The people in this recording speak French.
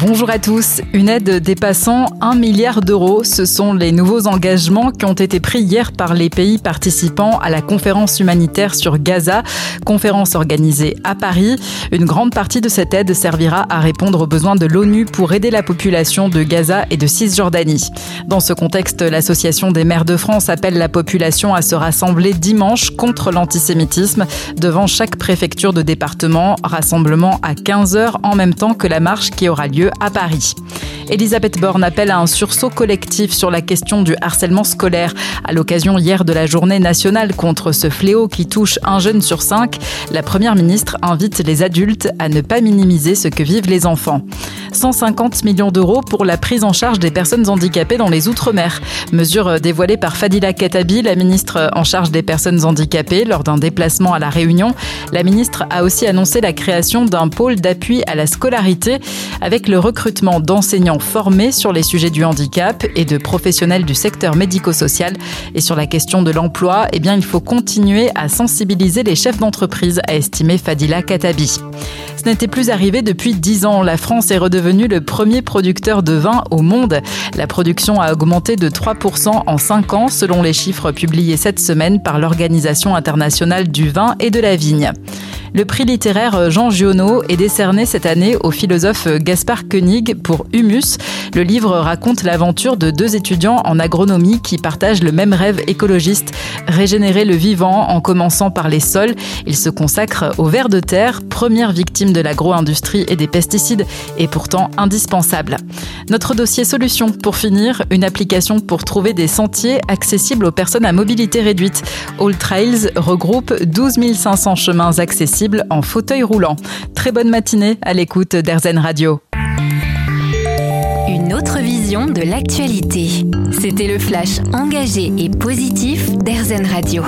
Bonjour à tous. Une aide dépassant 1 milliard d'euros, ce sont les nouveaux engagements qui ont été pris hier par les pays participants à la conférence humanitaire sur Gaza, conférence organisée à Paris. Une grande partie de cette aide servira à répondre aux besoins de l'ONU pour aider la population de Gaza et de Cisjordanie. Dans ce contexte, l'Association des maires de France appelle la population à se rassembler dimanche contre l'antisémitisme devant chaque préfecture de département, rassemblement à 15h en même temps que la marche qui aura lieu à Paris. Elisabeth Borne appelle à un sursaut collectif sur la question du harcèlement scolaire. À l'occasion hier de la journée nationale contre ce fléau qui touche un jeune sur cinq, la première ministre invite les adultes à ne pas minimiser ce que vivent les enfants. 150 millions d'euros pour la prise en charge des personnes handicapées dans les Outre-mer. Mesure dévoilée par Fadila Katabi, la ministre en charge des personnes handicapées, lors d'un déplacement à La Réunion. La ministre a aussi annoncé la création d'un pôle d'appui à la scolarité avec le recrutement d'enseignants formés sur les sujets du handicap et de professionnels du secteur médico-social. Et sur la question de l'emploi, eh bien, il faut continuer à sensibiliser les chefs d'entreprise, a estimé Fadila Katabi. Ce n'était plus arrivé depuis 10 ans. La France est redevenue le premier producteur de vin au monde. La production a augmenté de 3% en 5 ans selon les chiffres publiés cette semaine par l'Organisation internationale du vin et de la vigne. Le prix littéraire Jean Giono est décerné cette année au philosophe Gaspard Koenig pour Humus. Le livre raconte l'aventure de deux étudiants en agronomie qui partagent le même rêve écologiste, régénérer le vivant en commençant par les sols. Ils se consacrent au vers de terre, première victime de l'agro-industrie et des pesticides, et pourtant indispensable. Notre dossier solution pour finir, une application pour trouver des sentiers accessibles aux personnes à mobilité réduite. All Trails regroupe 12 500 chemins accessibles en fauteuil roulant. Très bonne matinée à l'écoute d'Airzen Radio. Une autre vision de l'actualité. C'était le flash engagé et positif d'Airzen Radio.